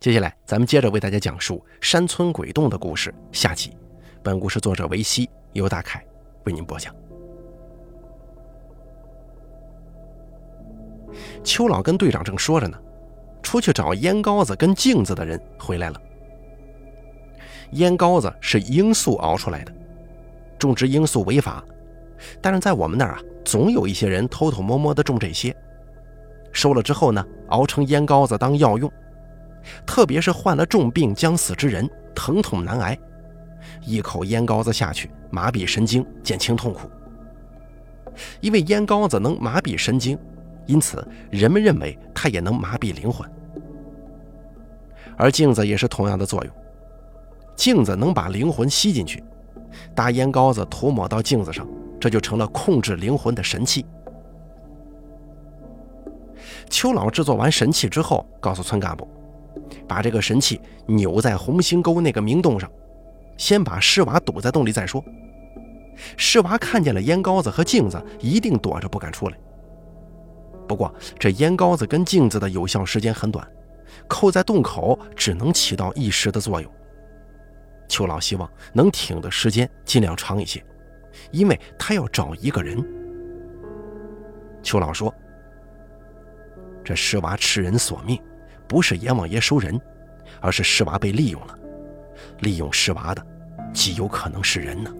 接下来，咱们接着为大家讲述山村鬼洞的故事。下集，本故事作者维西，由大凯为您播讲。邱老跟队长正说着呢，出去找烟膏子跟镜子的人回来了。烟膏子是罂粟熬出来的，种植罂粟违法，但是在我们那儿啊，总有一些人偷偷摸摸的种这些，收了之后呢，熬成烟膏子当药用。特别是患了重病将死之人，疼痛难挨，一口烟膏子下去，麻痹神经，减轻痛苦。因为烟膏子能麻痹神经，因此人们认为它也能麻痹灵魂。而镜子也是同样的作用，镜子能把灵魂吸进去，大烟膏子涂抹到镜子上，这就成了控制灵魂的神器。邱老制作完神器之后，告诉村干部。把这个神器扭在红星沟那个明洞上，先把尸娃堵在洞里再说。尸娃看见了烟膏子和镜子，一定躲着不敢出来。不过这烟膏子跟镜子的有效时间很短，扣在洞口只能起到一时的作用。邱老希望能挺的时间尽量长一些，因为他要找一个人。邱老说：“这尸娃吃人索命。”不是阎王爷收人，而是尸娃被利用了。利用尸娃的，极有可能是人呢。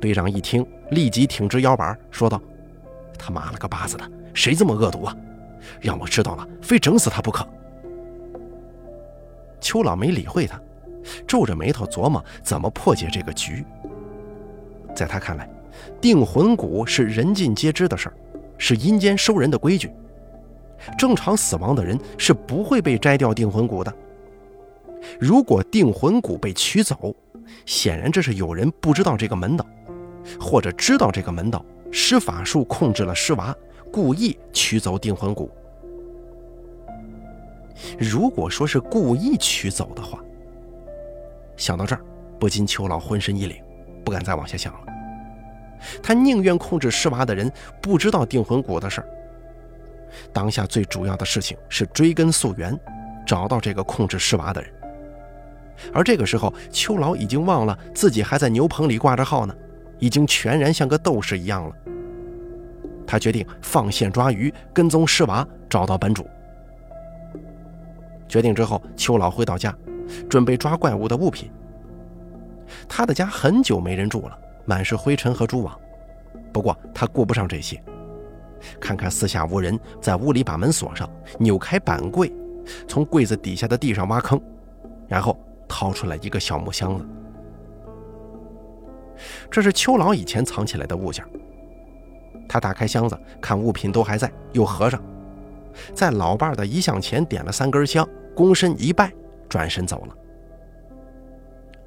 队长一听，立即挺直腰板，说道：“他妈了个巴子的，谁这么恶毒啊？让我知道了，非整死他不可。”邱老没理会他，皱着眉头琢磨怎么破解这个局。在他看来，定魂骨是人尽皆知的事儿，是阴间收人的规矩。正常死亡的人是不会被摘掉定魂骨的。如果定魂骨被取走，显然这是有人不知道这个门道，或者知道这个门道，施法术控制了尸娃，故意取走定魂骨。如果说是故意取走的话，想到这儿，不禁邱老浑身一凛，不敢再往下想了。他宁愿控制尸娃的人不知道定魂骨的事儿。当下最主要的事情是追根溯源，找到这个控制尸娃的人。而这个时候，邱老已经忘了自己还在牛棚里挂着号呢，已经全然像个斗士一样了。他决定放线抓鱼，跟踪尸娃，找到本主。决定之后，邱老回到家，准备抓怪物的物品。他的家很久没人住了，满是灰尘和蛛网。不过他顾不上这些。看看四下无人，在屋里把门锁上，扭开板柜，从柜子底下的地上挖坑，然后掏出来一个小木箱子。这是秋老以前藏起来的物件。他打开箱子，看物品都还在，又合上，在老伴的遗像前点了三根香，躬身一拜，转身走了。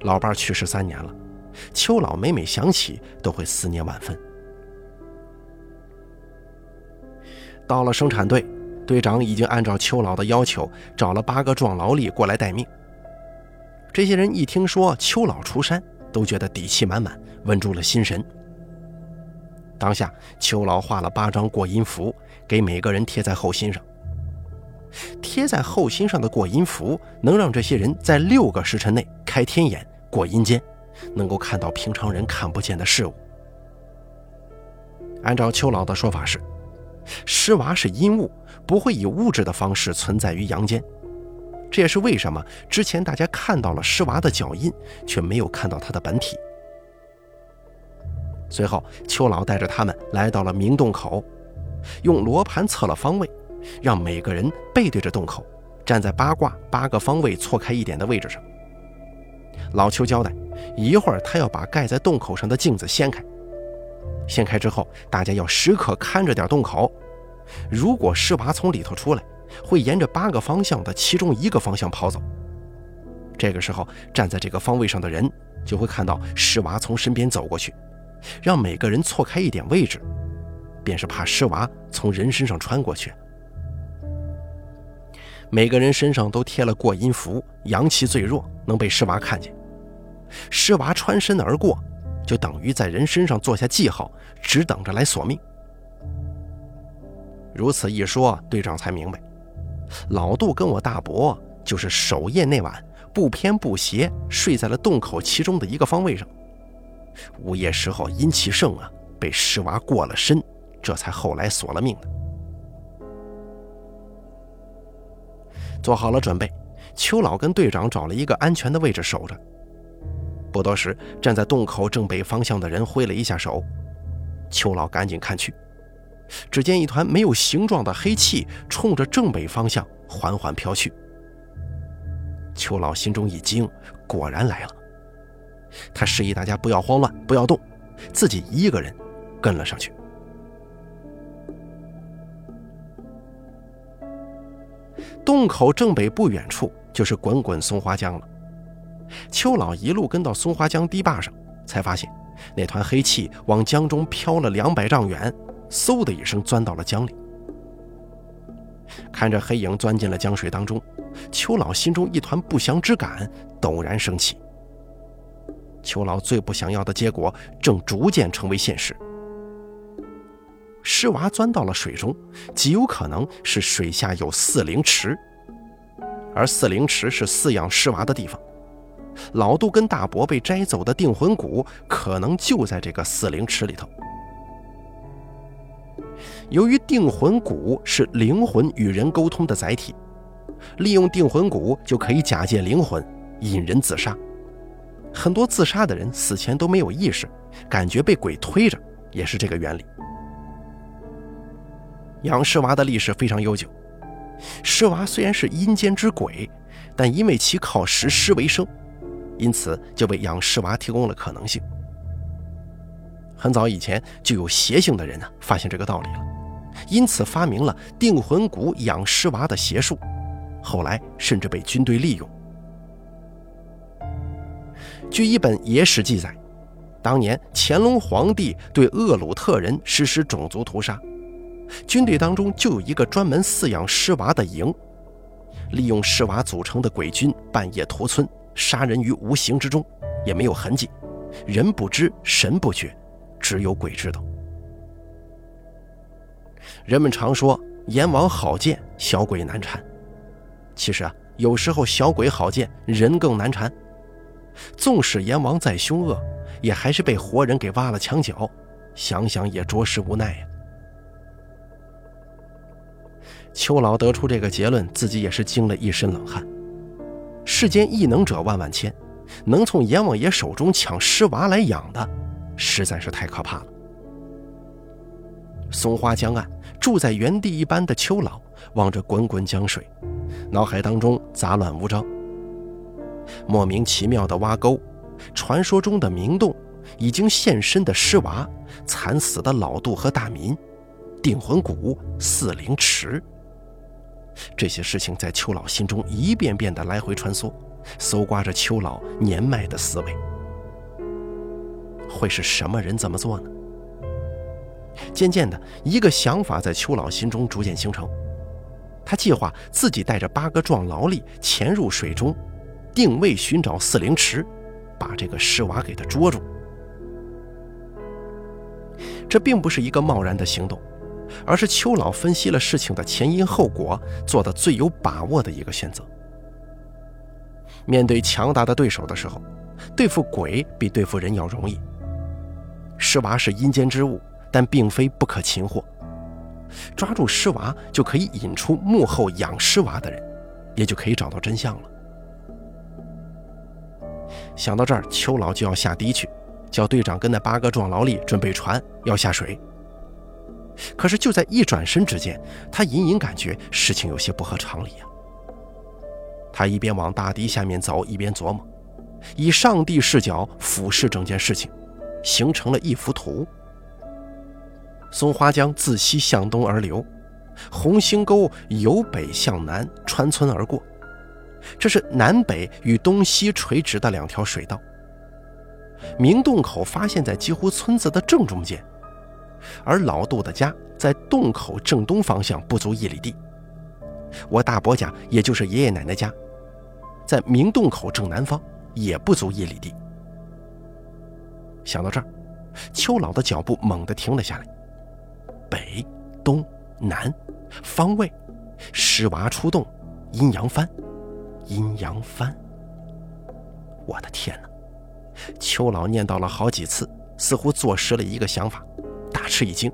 老伴去世三年了，秋老每每想起，都会思念万分。到了生产队，队长已经按照邱老的要求找了八个壮劳力过来待命。这些人一听说邱老出山，都觉得底气满满，稳住了心神。当下，邱老画了八张过阴符，给每个人贴在后心上。贴在后心上的过阴符，能让这些人在六个时辰内开天眼过阴间，能够看到平常人看不见的事物。按照邱老的说法是。尸娃是阴物，不会以物质的方式存在于阳间。这也是为什么之前大家看到了尸娃的脚印，却没有看到他的本体。随后，邱老带着他们来到了明洞口，用罗盘测了方位，让每个人背对着洞口，站在八卦八个方位错开一点的位置上。老邱交代，一会儿他要把盖在洞口上的镜子掀开。掀开之后，大家要时刻看着点洞口。如果尸娃从里头出来，会沿着八个方向的其中一个方向跑走。这个时候，站在这个方位上的人就会看到尸娃从身边走过去，让每个人错开一点位置，便是怕尸娃从人身上穿过去。每个人身上都贴了过阴符，阳气最弱，能被尸娃看见。尸娃穿身而过。就等于在人身上做下记号，只等着来索命。如此一说，队长才明白，老杜跟我大伯就是守夜那晚不偏不斜睡在了洞口其中的一个方位上。午夜时候阴气盛啊，被尸娃过了身，这才后来索了命的。做好了准备，邱老跟队长找了一个安全的位置守着。不多时，站在洞口正北方向的人挥了一下手，邱老赶紧看去，只见一团没有形状的黑气冲着正北方向缓缓飘去。邱老心中一惊，果然来了。他示意大家不要慌乱，不要动，自己一个人跟了上去。洞口正北不远处就是滚滚松花江了。邱老一路跟到松花江堤坝上，才发现那团黑气往江中飘了两百丈远，嗖的一声钻到了江里。看着黑影钻进了江水当中，邱老心中一团不祥之感陡然升起。邱老最不想要的结果正逐渐成为现实。尸娃钻到了水中，极有可能是水下有四灵池，而四灵池是饲养尸娃的地方。老杜跟大伯被摘走的定魂骨，可能就在这个死灵池里头。由于定魂骨是灵魂与人沟通的载体，利用定魂骨就可以假借灵魂引人自杀。很多自杀的人死前都没有意识，感觉被鬼推着，也是这个原理。养尸娃的历史非常悠久，尸娃虽然是阴间之鬼，但因为其靠食尸为生，因此就为养尸娃提供了可能性。很早以前就有邪性的人呢发现这个道理了，因此发明了定魂骨养尸娃的邪术，后来甚至被军队利用。据一本野史记载，当年乾隆皇帝对厄鲁特人实施种族屠杀，军队当中就有一个专门饲养尸娃的营，利用尸娃组成的鬼军半夜屠村，杀人于无形之中，也没有痕迹，人不知，神不觉，只有鬼知道。人们常说阎王好见，小鬼难缠，其实啊，有时候小鬼好见，人更难缠。纵使阎王再凶恶，也还是被活人给挖了墙角，想想也着实无奈呀。邱老得出这个结论，自己也是惊了一身冷汗。世间异能者万万千，能从阎王爷手中抢尸娃来养的，实在是太可怕了。松花江岸，住在原地一般的秋老望着滚滚江水，脑海当中杂乱无章。莫名其妙的挖沟，传说中的明洞，已经现身的尸娃，惨死的老杜和大民，定魂谷、四灵池，这些事情在邱老心中一遍遍的来回穿梭，搜刮着邱老年迈的思维。会是什么人这么做呢？渐渐的，一个想法在邱老心中逐渐形成，他计划自己带着八个壮劳力潜入水中。定位寻找四灵池，把这个尸娃给他捉住。这并不是一个贸然的行动，而是邱老分析了事情的前因后果，做的最有把握的一个选择。面对强大的对手的时候，对付鬼比对付人要容易。尸娃是阴间之物，但并非不可擒获。抓住尸娃，就可以引出幕后养尸娃的人，也就可以找到真相了。想到这儿，邱老就要下堤去，叫队长跟那八个壮劳力准备船，要下水。可是就在一转身之间，他隐隐感觉事情有些不合常理啊。他一边往大堤下面走，一边琢磨，以上帝视角俯视整件事情，形成了一幅图。松花江自西向东而流，红星沟由北向南穿村而过。这是南北与东西垂直的两条水道。明洞口发现在几乎村子的正中间，而老杜的家在洞口正东方向不足一里地。我大伯家，也就是爷爷奶奶家，在明洞口正南方，也不足一里地。想到这儿，邱老的脚步猛地停了下来。北、东、南，方位，尸娃出洞，阴阳翻，阴阳翻。我的天哪！邱老念叨了好几次，似乎坐实了一个想法，吃一惊，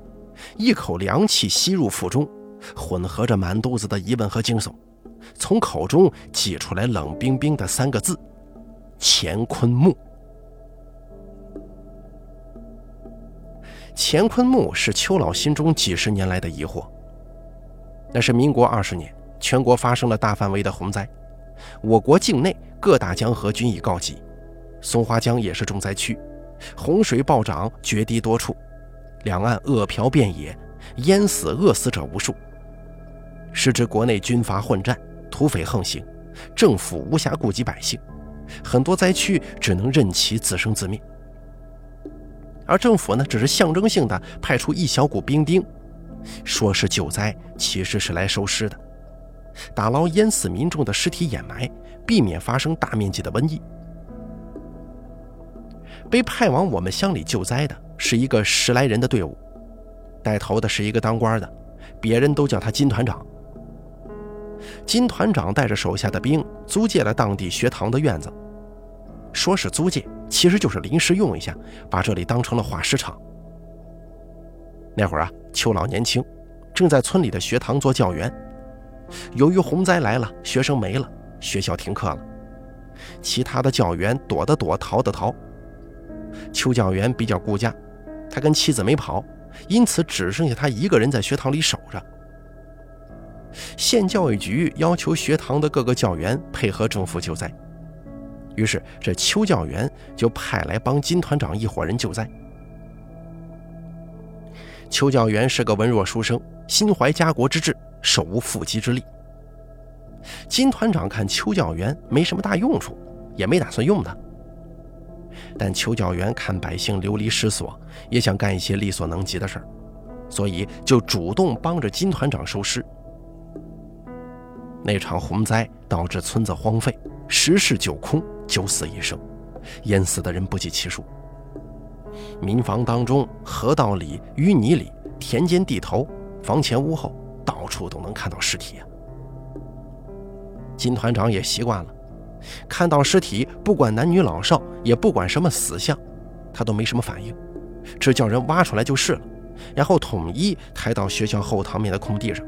一口凉气吸入腹中，混合着满肚子的疑问和惊悚，从口中挤出来冷冰冰的三个字：乾坤木。乾坤木是邱老心中几十年来的疑惑。那是民国二十年，全国发生了大范围的洪灾，我国境内各大江河均已告急，松花江也是重灾区，洪水暴涨，决堤多处，两岸饿殍遍野，淹死饿死者无数。时值国内军阀混战，土匪横行，政府无暇顾及百姓，很多灾区只能任其自生自灭。而政府呢，只是象征性的派出一小股兵丁，说是救灾，其实是来收尸的，打捞淹死民众的尸体掩埋，避免发生大面积的瘟疫。被派往我们乡里救灾的是一个十来人的队伍，带头的是一个当官的，别人都叫他金团长。金团长带着手下的兵租借了当地学堂的院子，说是租借。其实就是临时用一下，把这里当成了化石场。那会儿啊，邱老年轻，正在村里的学堂做教员。由于洪灾来了，学生没了，学校停课了。其他的教员躲的躲，逃的逃。邱教员比较顾家，他跟妻子没跑，因此只剩下他一个人在学堂里守着。县教育局要求学堂的各个教员配合政府救灾。于是，这邱教员就派来帮金团长一伙人救灾。邱教员是个文弱书生，心怀家国之志，手无缚鸡之力。金团长看邱教员没什么大用处，也没打算用他。但邱教员看百姓流离失所，也想干一些力所能及的事儿，所以就主动帮着金团长收尸。那场洪灾导致村子荒废，十室九空。九死一生，淹死的人不计其数。民房当中、河道里、淤泥里、田间地头、房前屋后，到处都能看到尸体啊。金团长也习惯了，看到尸体，不管男女老少，也不管什么死相，他都没什么反应，只叫人挖出来就是了，然后统一抬到学校后堂面的空地上。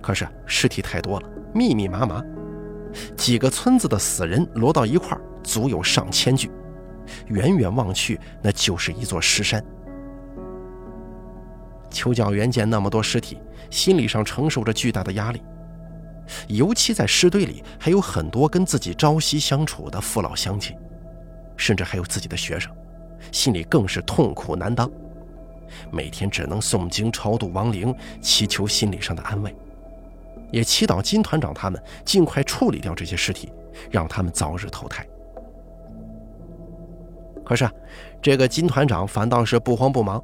可是尸体太多了，密密麻麻。几个村子的死人摞到一块儿，足有上千具，远远望去，那就是一座尸山。邱教员见那么多尸体，心理上承受着巨大的压力，尤其在尸堆里还有很多跟自己朝夕相处的父老乡亲，甚至还有自己的学生，心里更是痛苦难当，每天只能诵经超度亡灵，祈求心理上的安慰。也祈祷金团长他们尽快处理掉这些尸体，让他们早日投胎。可是，这个金团长反倒是不慌不忙，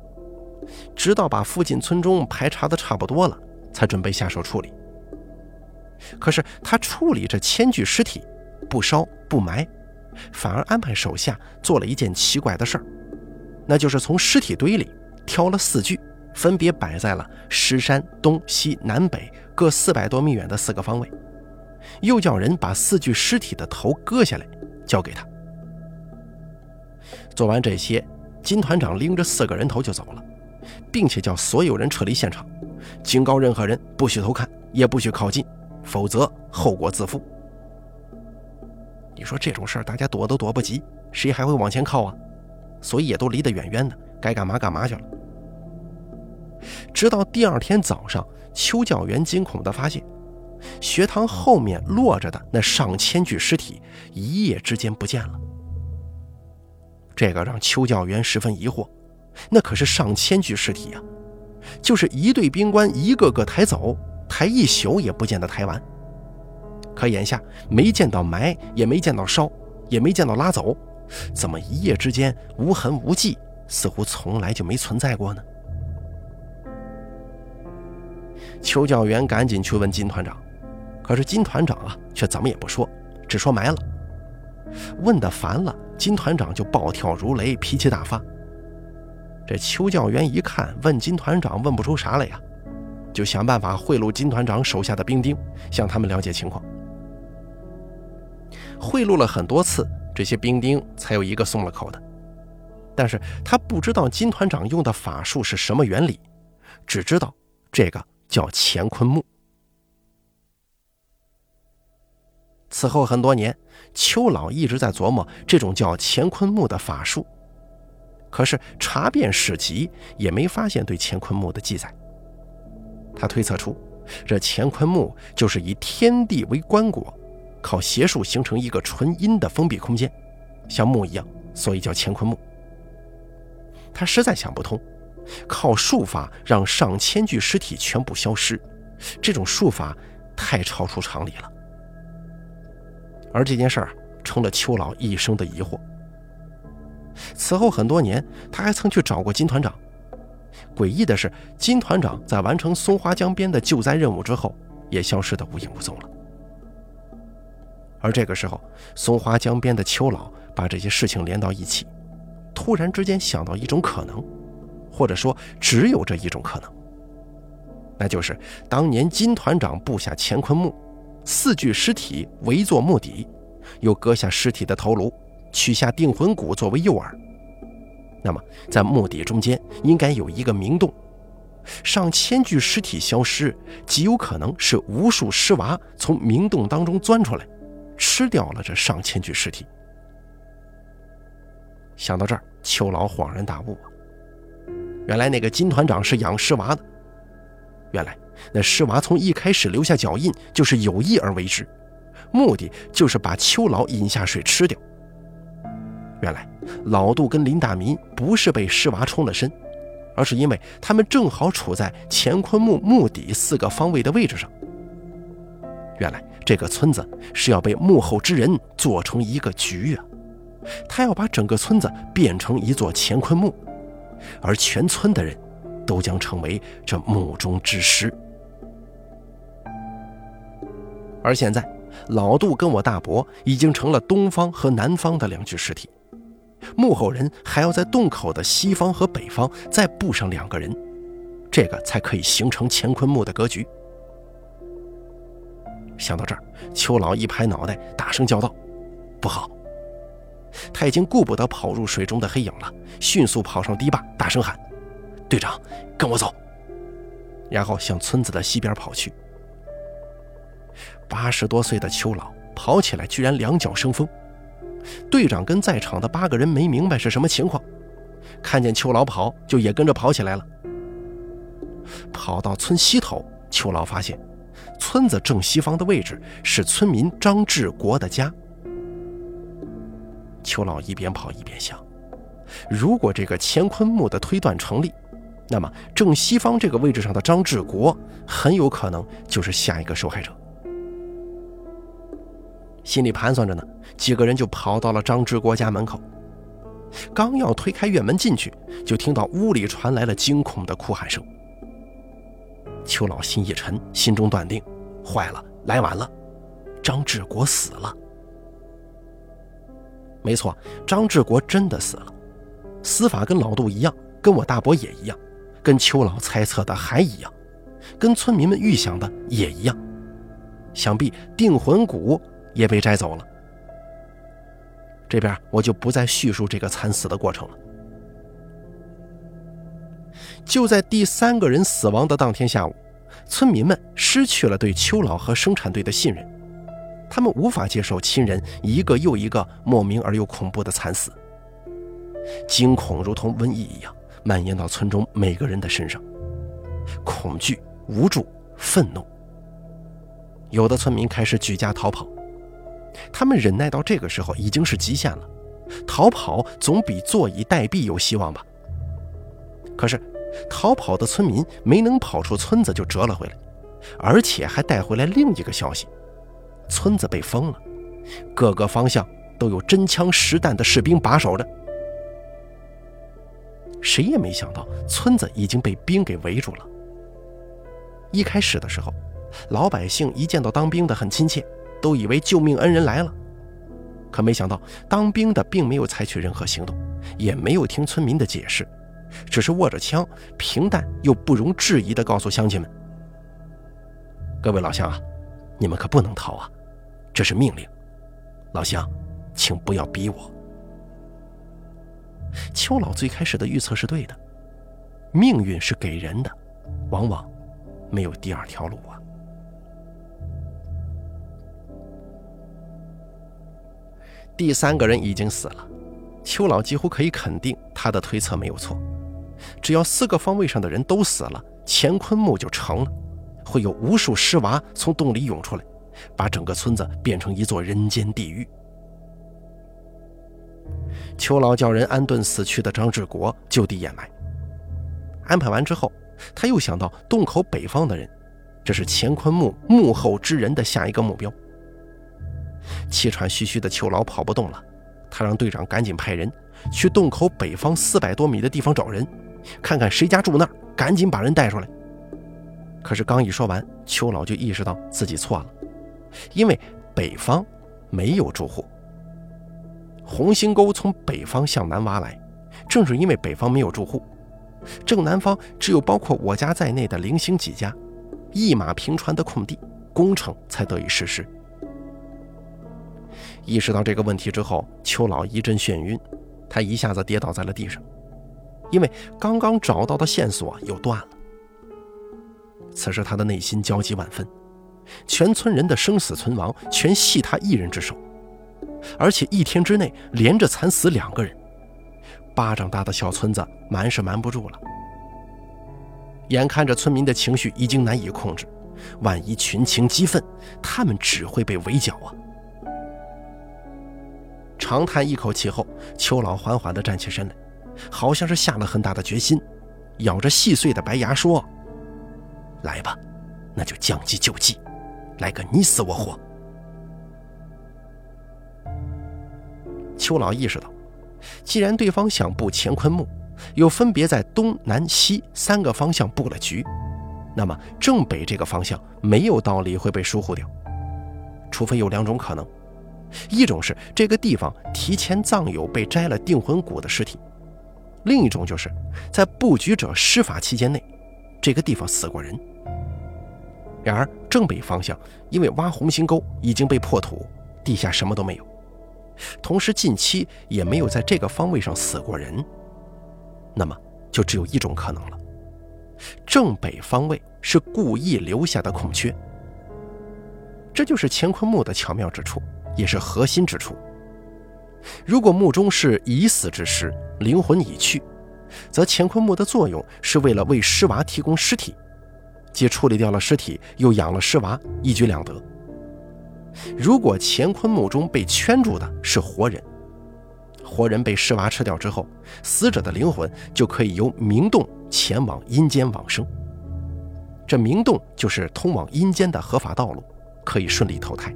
直到把附近村中排查的差不多了，才准备下手处理。可是他处理这千具尸体，不烧不埋，反而安排手下做了一件奇怪的事儿，那就是从尸体堆里挑了四具。分别摆在了石山东西南北各四百多米远的四个方位，又叫人把四具尸体的头割下来交给他。做完这些，金团长拎着四个人头就走了，并且叫所有人撤离现场，警告任何人不许偷看，也不许靠近，否则后果自负。你说这种事儿，大家躲都躲不及，谁还会往前靠啊？所以也都离得远远的，该干嘛干嘛去了。直到第二天早上，邱教员惊恐地发现，学堂后面落着的那上千具尸体一夜之间不见了。这个让邱教员十分疑惑，那可是上千具尸体呀，就是一队兵官一个个抬走，抬一宿也不见得抬完。可眼下没见到埋，也没见到烧，也没见到拉走，怎么一夜之间无痕无迹，似乎从来就没存在过呢？邱教员赶紧去问金团长，可是金团长啊，却怎么也不说，只说埋了。问的烦了，金团长就暴跳如雷，脾气大发。这邱教员一看，问金团长问不出啥来呀，就想办法贿赂金团长手下的兵丁，向他们了解情况。贿赂了很多次，这些兵丁才有一个松了口的。但是他不知道金团长用的法术是什么原理，只知道这个叫乾坤木。此后很多年，邱老一直在琢磨这种叫乾坤木的法术，可是查遍史籍也没发现对乾坤木的记载。他推测出，这乾坤木就是以天地为棺椁，靠邪术形成一个纯阴的封闭空间，像木一样，所以叫乾坤木。他实在想不通，靠术法让上千具尸体全部消失，这种术法太超出常理了。而这件事儿成了邱老一生的疑惑。此后很多年，他还曾去找过金团长。诡异的是，金团长在完成松花江边的救灾任务之后，也消失得无影无踪了。而这个时候，松花江边的邱老把这些事情连到一起。突然之间想到一种可能，或者说只有这一种可能，那就是当年金团长布下乾坤木，四具尸体围坐墓底，又割下尸体的头颅，取下定魂骨作为诱饵。那么在墓底中间应该有一个明洞，上千具尸体消失，极有可能是无数尸娃从明洞当中钻出来，吃掉了这上千具尸体。想到这儿，秋老恍然大悟！原来那个金团长是养尸娃的，原来那尸娃从一开始留下脚印就是有意而为之，目的就是把秋老引下水吃掉。原来老杜跟林大民不是被尸娃冲了身，而是因为他们正好处在乾坤墓墓底四个方位的位置上。原来这个村子是要被幕后之人做成一个局啊！他要把整个村子变成一座乾坤墓，而全村的人都将成为这墓中之尸。而现在，老杜跟我大伯已经成了东方和南方的两具尸体，幕后人还要在洞口的西方和北方再布上两个人，这个才可以形成乾坤墓的格局。想到这儿，邱老一拍脑袋，大声叫道：“不好！”他已经顾不得跑入水中的黑影了，迅速跑上堤坝，大声喊：“队长，跟我走！”然后向村子的西边跑去。八十多岁的邱老跑起来居然两脚生风，队长跟在场的八个人没明白是什么情况，看见邱老跑，就也跟着跑起来了。跑到村西头，邱老发现，村子正西方的位置是村民张志国的家。邱老一边跑一边想：如果这个乾坤墓的推断成立，那么正西方这个位置上的张志国很有可能就是下一个受害者。心里盘算着呢，几个人就跑到了张志国家门口。刚要推开院门进去，就听到屋里传来了惊恐的哭喊声。邱老心一沉，心中断定：坏了，来晚了，张志国死了。没错，张志国真的死了，死法跟老杜一样，跟我大伯也一样，跟邱老猜测的还一样，跟村民们预想的也一样。想必定魂骨也被摘走了。这边我就不再叙述这个惨死的过程了。就在第三个人死亡的当天下午，村民们失去了对邱老和生产队的信任。他们无法接受亲人一个又一个莫名而又恐怖的惨死，惊恐如同瘟疫一样蔓延到村中每个人的身上，恐惧、无助、愤怒。有的村民开始举家逃跑，他们忍耐到这个时候已经是极限了，逃跑总比坐以待毙有希望吧。可是，逃跑的村民没能跑出村子就折了回来，而且还带回来另一个消息。村子被封了，各个方向都有真枪实弹的士兵把守着。谁也没想到，村子已经被兵给围住了。一开始的时候，老百姓一见到当兵的很亲切，都以为救命恩人来了。可没想到，当兵的并没有采取任何行动，也没有听村民的解释，只是握着枪，平淡又不容置疑地告诉乡亲们：“各位老乡啊，你们可不能逃啊，这是命令。老乡，请不要逼我。邱老最开始的预测是对的，命运是给人的，往往没有第二条路啊。第三个人已经死了，邱老几乎可以肯定他的推测没有错。只要四个方位上的人都死了，乾坤墓就成了，会有无数尸娃从洞里涌出来，把整个村子变成一座人间地狱。邱老叫人安顿死去的张志国，就地掩埋。安排完之后，他又想到洞口北方的人，这是乾坤墓幕后之人的下一个目标。气喘吁吁的邱老跑不动了，他让队长赶紧派人去洞口北方四百多米的地方找人，看看谁家住那儿，赶紧把人带出来。可是刚一说完，邱老就意识到自己错了，因为北方没有住户。红星沟从北方向南挖来，正是因为北方没有住户，正南方只有包括我家在内的零星几家，一马平川的空地，工程才得以实施。意识到这个问题之后，邱老一阵眩晕，他一下子跌倒在了地上，因为刚刚找到的线索又断了。此时他的内心焦急万分，全村人的生死存亡全系他一人之手，而且一天之内连着惨死两个人，巴掌大的小村子瞒是瞒不住了。眼看着村民的情绪已经难以控制，万一群情激愤，他们只会被围剿啊！长叹一口气后，邱老缓缓地站起身来，好像是下了很大的决心，咬着细碎的白牙说：“来吧，那就将计就计，来个你死我活。”邱老意识到，既然对方想布乾坤墓，又分别在东南西三个方向布了局，那么正北这个方向没有道理会被疏忽掉，除非有两种可能。一种是这个地方提前葬有被摘了定魂骨的尸体，另一种就是在布局者施法期间内，这个地方死过人。然而正北方向因为挖红星沟已经被破土，地下什么都没有，同时近期也没有在这个方位上死过人，那么就只有一种可能了：正北方位是故意留下的空缺。这就是乾坤墓的巧妙之处。也是核心之处。如果墓中是已死之尸，灵魂已去，则乾坤墓的作用是为了为尸娃提供尸体，既处理掉了尸体，又养了尸娃，一举两得。如果乾坤墓中被圈住的是活人，活人被尸娃吃掉之后，死者的灵魂就可以由明洞前往阴间往生。这明洞就是通往阴间的合法道路，可以顺利投胎。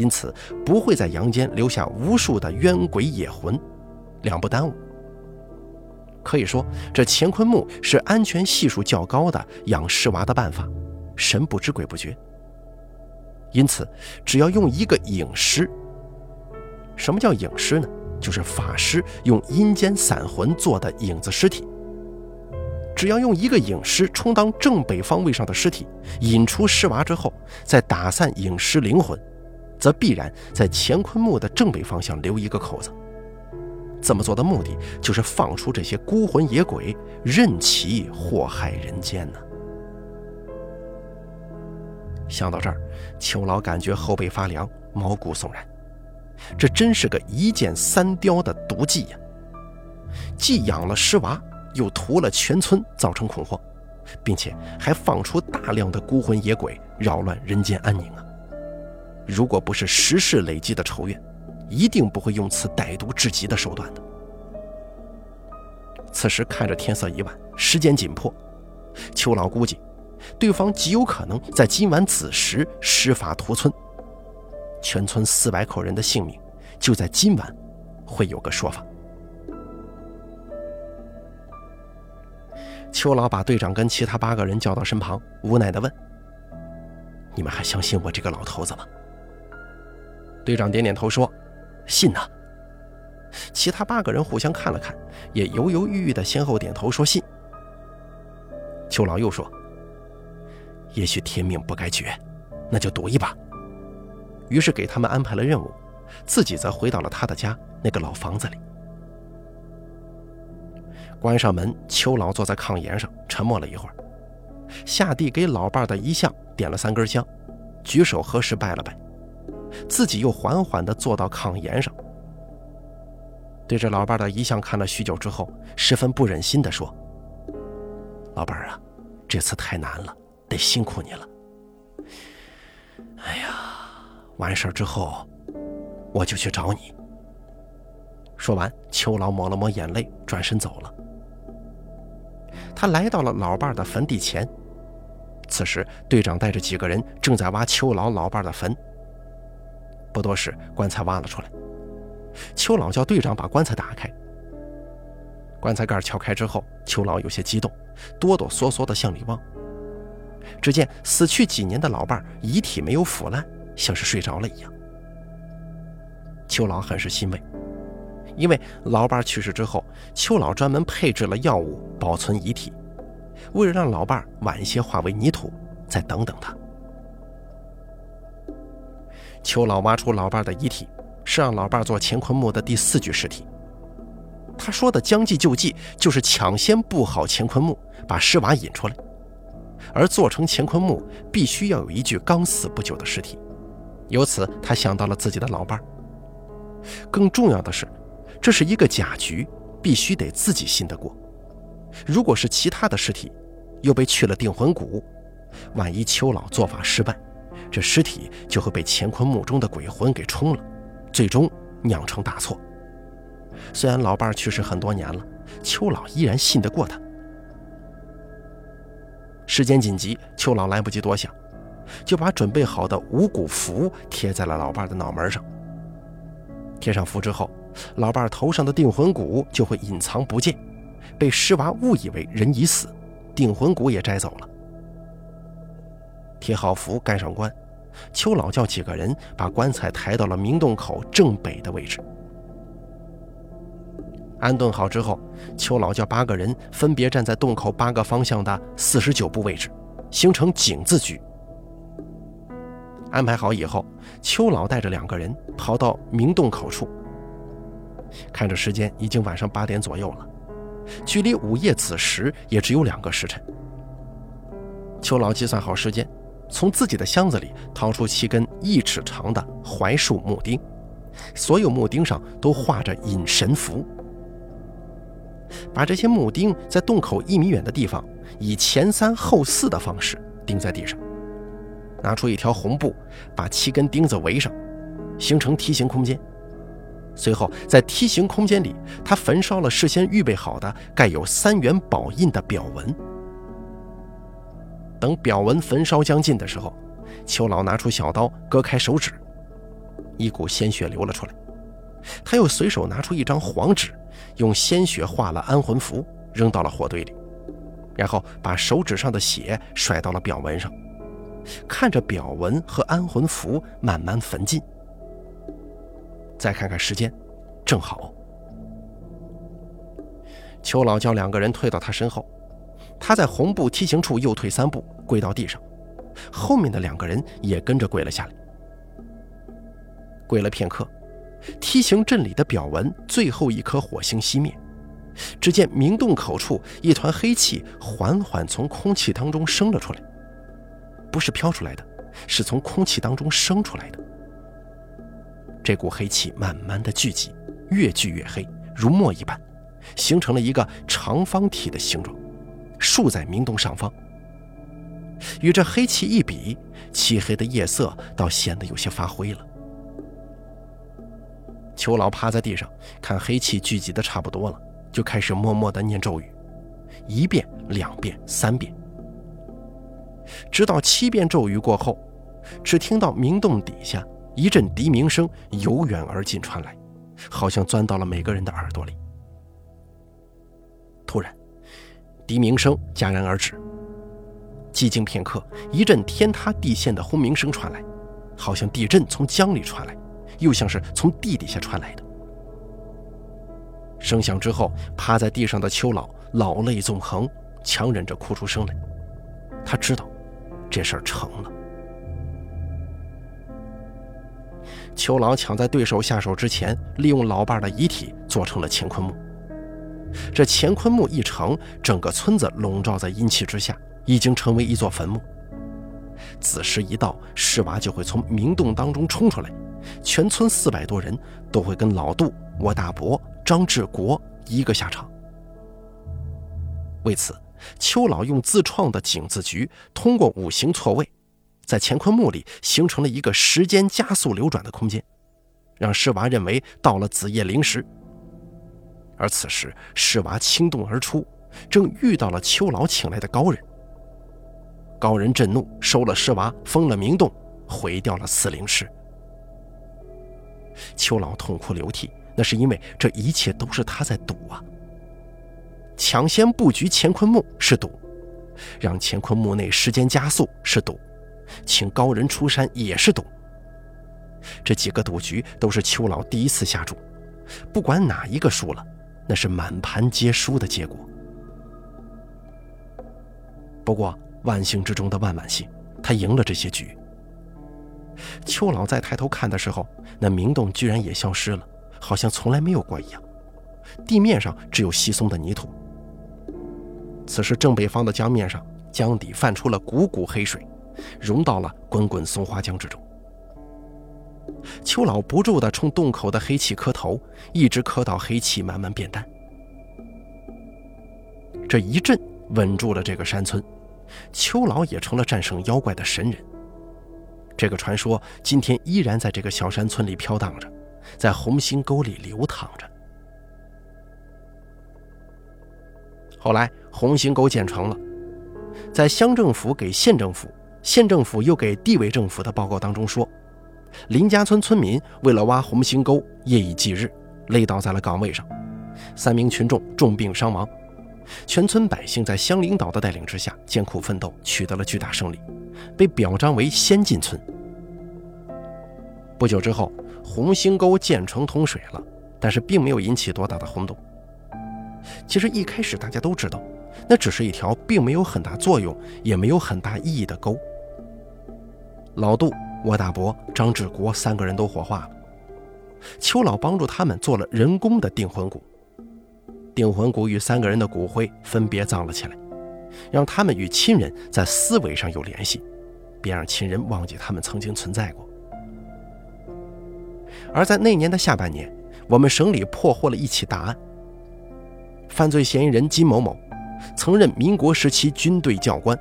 因此不会在阳间留下无数的冤鬼野魂，两不耽误。可以说，这乾坤木是安全系数较高的养尸娃的办法，神不知鬼不觉。因此，只要用一个影尸，什么叫影尸呢？就是法师用阴间散魂做的影子尸体。只要用一个影尸充当正北方位上的尸体，引出尸娃之后，再打散影尸灵魂。则必然在乾坤墓的正北方向留一个口子。这么做的目的，就是放出这些孤魂野鬼，任其祸害人间呢。想到这儿，邱老感觉后背发凉，毛骨悚然。这真是个一箭三雕的毒计呀！既养了尸娃，又屠了全村，造成恐慌，并且还放出大量的孤魂野鬼，扰乱人间安宁啊！如果不是时事累积的仇怨，一定不会用此歹毒至极的手段的。此时看着天色已晚，时间紧迫，邱老估计，对方极有可能在今晚子时施法屠村，全村四百口人的性命就在今晚会有个说法。邱老把队长跟其他八个人叫到身旁，无奈地问：“你们还相信我这个老头子吗？”队长点点头说：“信呐。”其他八个人互相看了看，也犹犹豫豫的先后点头说信。邱老又说：“也许天命不该绝，那就赌一把。于是给他们安排了任务，自己则回到了他的家那个老房子里。关上门，邱老坐在炕沿上，沉默了一会儿，下地给老伴的遗像点了三根香，举手合十拜了拜，自己又缓缓地坐到炕沿上，对着老伴的遗像看了许久之后，十分不忍心地说：“老伴啊，这次太难了，得辛苦你了。哎呀，完事儿之后，我就去找你。”说完，秋老抹了抹眼泪，转身走了。他来到了老伴的坟地前，此时队长带着几个人正在挖秋老老伴的坟。不多时，棺材挖了出来。邱老叫队长把棺材打开。棺材盖撬开之后，邱老有些激动，哆哆嗦嗦地向里望。只见死去几年的老伴遗体没有腐烂，像是睡着了一样。邱老很是欣慰。因为老伴去世之后，邱老专门配置了药物保存遗体，为了让老伴晚些化为泥土，再等等他。邱老挖出老伴的遗体，是让老伴做乾坤墓的第四具尸体。他说的将计就计，就是抢先布好乾坤墓，把尸娃引出来。而做成乾坤墓，必须要有一具刚死不久的尸体。由此，他想到了自己的老伴。更重要的是。这是一个假局，必须得自己信得过。如果是其他的尸体，又被去了定魂骨，万一邱老做法失败，这尸体就会被乾坤墓中的鬼魂给冲了，最终酿成大错。虽然老伴去世很多年了，邱老依然信得过他。时间紧急，邱老来不及多想，就把准备好的五谷符贴在了老伴的脑门上。贴上符之后。老伴头上的定魂骨就会隐藏不见，被尸娃误以为人已死，定魂骨也摘走了。贴好符，盖上棺，邱老叫几个人把棺材抬到了明洞口正北的位置。安顿好之后，邱老叫八个人分别站在洞口八个方向的四十九步位置，形成井字局。安排好以后，邱老带着两个人跑到明洞口处。看着时间，已经晚上八点左右了，距离午夜子时也只有两个时辰。邱老计算好时间，从自己的箱子里掏出七根一尺长的槐树木钉，所有木钉上都画着引神符。把这些木钉在洞口一米远的地方，以前三后四的方式钉在地上，拿出一条红布，把七根钉子围上，形成梯形空间。随后，在梯形空间里，他焚烧了事先预备好的盖有三元宝印的表文。等表文焚烧将尽的时候，邱老拿出小刀割开手指，一股鲜血流了出来。他又随手拿出一张黄纸，用鲜血画了安魂符，扔到了火堆里，然后把手指上的血甩到了表文上，看着表文和安魂符慢慢焚尽。再看看时间，正好。邱老叫两个人退到他身后，他在红布梯形处又退三步，跪到地上，后面的两个人也跟着跪了下来。跪了片刻，梯形阵里的表文最后一颗火星熄灭，只见明洞口处一团黑气缓缓从空气当中升了出来，不是飘出来的，是从空气当中升出来的。这股黑气慢慢的聚集，越聚越黑，如墨一般，形成了一个长方体的形状，竖在明洞上方。与这黑气一比，漆黑的夜色倒显得有些发灰了。邱老趴在地上，看黑气聚集的差不多了，就开始默默的念咒语，一遍、两遍、三遍，直到七遍咒语过后，只听到明洞底下。一阵笛鸣声由远而近传来，好像钻到了每个人的耳朵里。突然，笛鸣声戛然而止。寂静片刻，一阵天塌地陷的轰鸣声传来，好像地震从江里传来，又像是从地底下传来的。声响之后，趴在地上的邱老老泪纵横，强忍着哭出声来。他知道，这事儿成了。邱老抢在对手下手之前，利用老伴的遗体做成了乾坤木。这乾坤墓一成，整个村子笼罩在阴气之下，已经成为一座坟墓。子时一到，尸娃就会从明洞当中冲出来，全村四百多人都会跟老杜、我大伯、张志国一个下场。为此，邱老用自创的井字局，通过五行错位，在乾坤墓里形成了一个时间加速流转的空间，让尸娃认为到了子夜零时。而此时，尸娃倾洞而出，正遇到了秋老请来的高人。高人震怒，收了尸娃，封了明洞，毁掉了四灵石。秋老痛哭流涕，那是因为这一切都是他在赌啊。抢先布局乾坤墓是赌，让乾坤墓内时间加速是赌，请高人出山也是赌。这几个赌局都是秋老第一次下注，不管哪一个输了，那是满盘皆输的结果。不过万幸之中的万万幸，他赢了这些局。邱老在抬头看的时候，那明洞居然也消失了，好像从来没有过一样，地面上只有稀松的泥土。此时正北方的江面上，江底泛出了股股黑水，融到了滚滚松花江之中。邱老不住地冲洞口的黑气磕头，一直磕到黑气慢慢变淡。这一阵稳住了这个山村，邱老也成了战胜妖怪的神人。这个传说今天依然在这个小山村里飘荡着，在红星沟里流淌着。后来，红星沟建成了，在乡政府给县政府、县政府又给地委政府的报告当中说，林家村村民为了挖红星沟，夜以继日，累倒在了岗位上，三名群众重病伤亡，全村百姓在乡领导的带领之下艰苦奋斗，取得了巨大胜利，被表彰为先进村。不久之后，红星沟建成通水了，但是并没有引起多大的轰动。其实一开始大家都知道，那只是一条并没有很大作用，也没有很大意义的沟。老杜、我大伯、张志国三个人都火化了，邱老帮助他们做了人工的定魂骨，定魂骨与三个人的骨灰分别葬了起来，让他们与亲人在思维上有联系，别让亲人忘记他们曾经存在过。而在那年的下半年，我们省里破获了一起大案。犯罪嫌疑人金某某，曾任民国时期军队教官。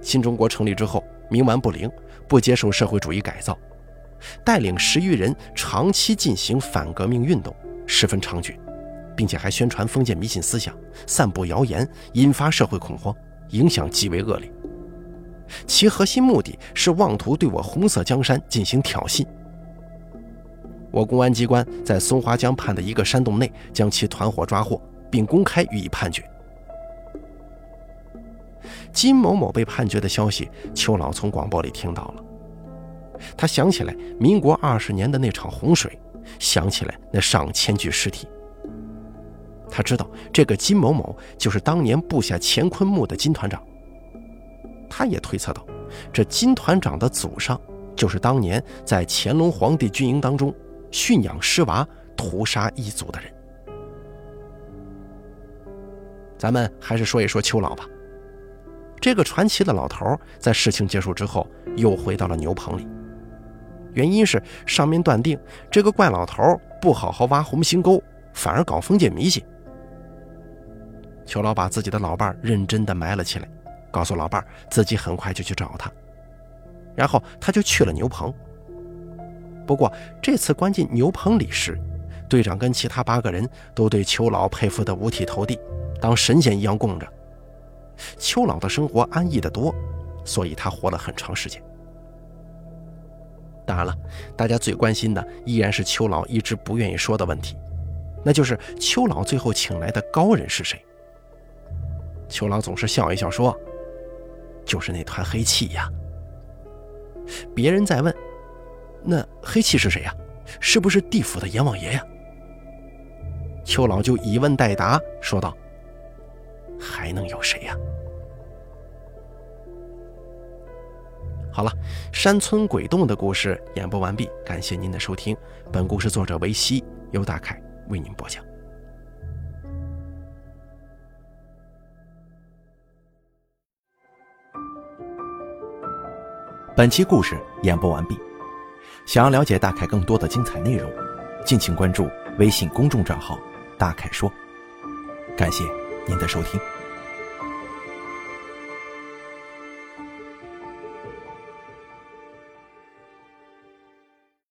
新中国成立之后，冥顽不灵，不接受社会主义改造，带领十余人长期进行反革命运动，十分猖獗，并且还宣传封建迷信思想，散布谣言，引发社会恐慌，影响极为恶劣。其核心目的是妄图对我红色江山进行挑衅。我公安机关在松花江畔的一个山洞内将其团伙抓获。并公开予以判决。金某某被判决的消息，邱老从广播里听到了。他想起来民国二十年的那场洪水，想起来那上千具尸体。他知道这个金某某就是当年布下乾坤墓的金团长。他也推测到，这金团长的祖上就是当年在乾隆皇帝军营当中驯养尸娃、屠杀一族的人。咱们还是说一说邱老吧。这个传奇的老头在事情结束之后又回到了牛棚里，原因是上面断定这个怪老头不好好挖红星沟，反而搞封建迷信。邱老把自己的老伴认真的埋了起来，告诉老伴自己很快就去找他，然后他就去了牛棚。不过这次关进牛棚里时，队长跟其他八个人都对邱老佩服得五体投地。当神仙一样供着，邱老的生活安逸得多，所以他活了很长时间。当然了，大家最关心的依然是邱老一直不愿意说的问题，那就是邱老最后请来的高人是谁。邱老总是笑一笑说：“就是那团黑气呀。”别人在问：“那黑气是谁呀？是不是地府的阎王爷呀？”邱老就以问代答，说道。还能有谁呀？好了，山村鬼洞的故事演播完毕，感谢您的收听。本故事作者为西，由大凯为您播讲。本期故事演播完毕。想要了解大凯更多的精彩内容，敬请关注微信公众账号“大凯说”。感谢您的收听。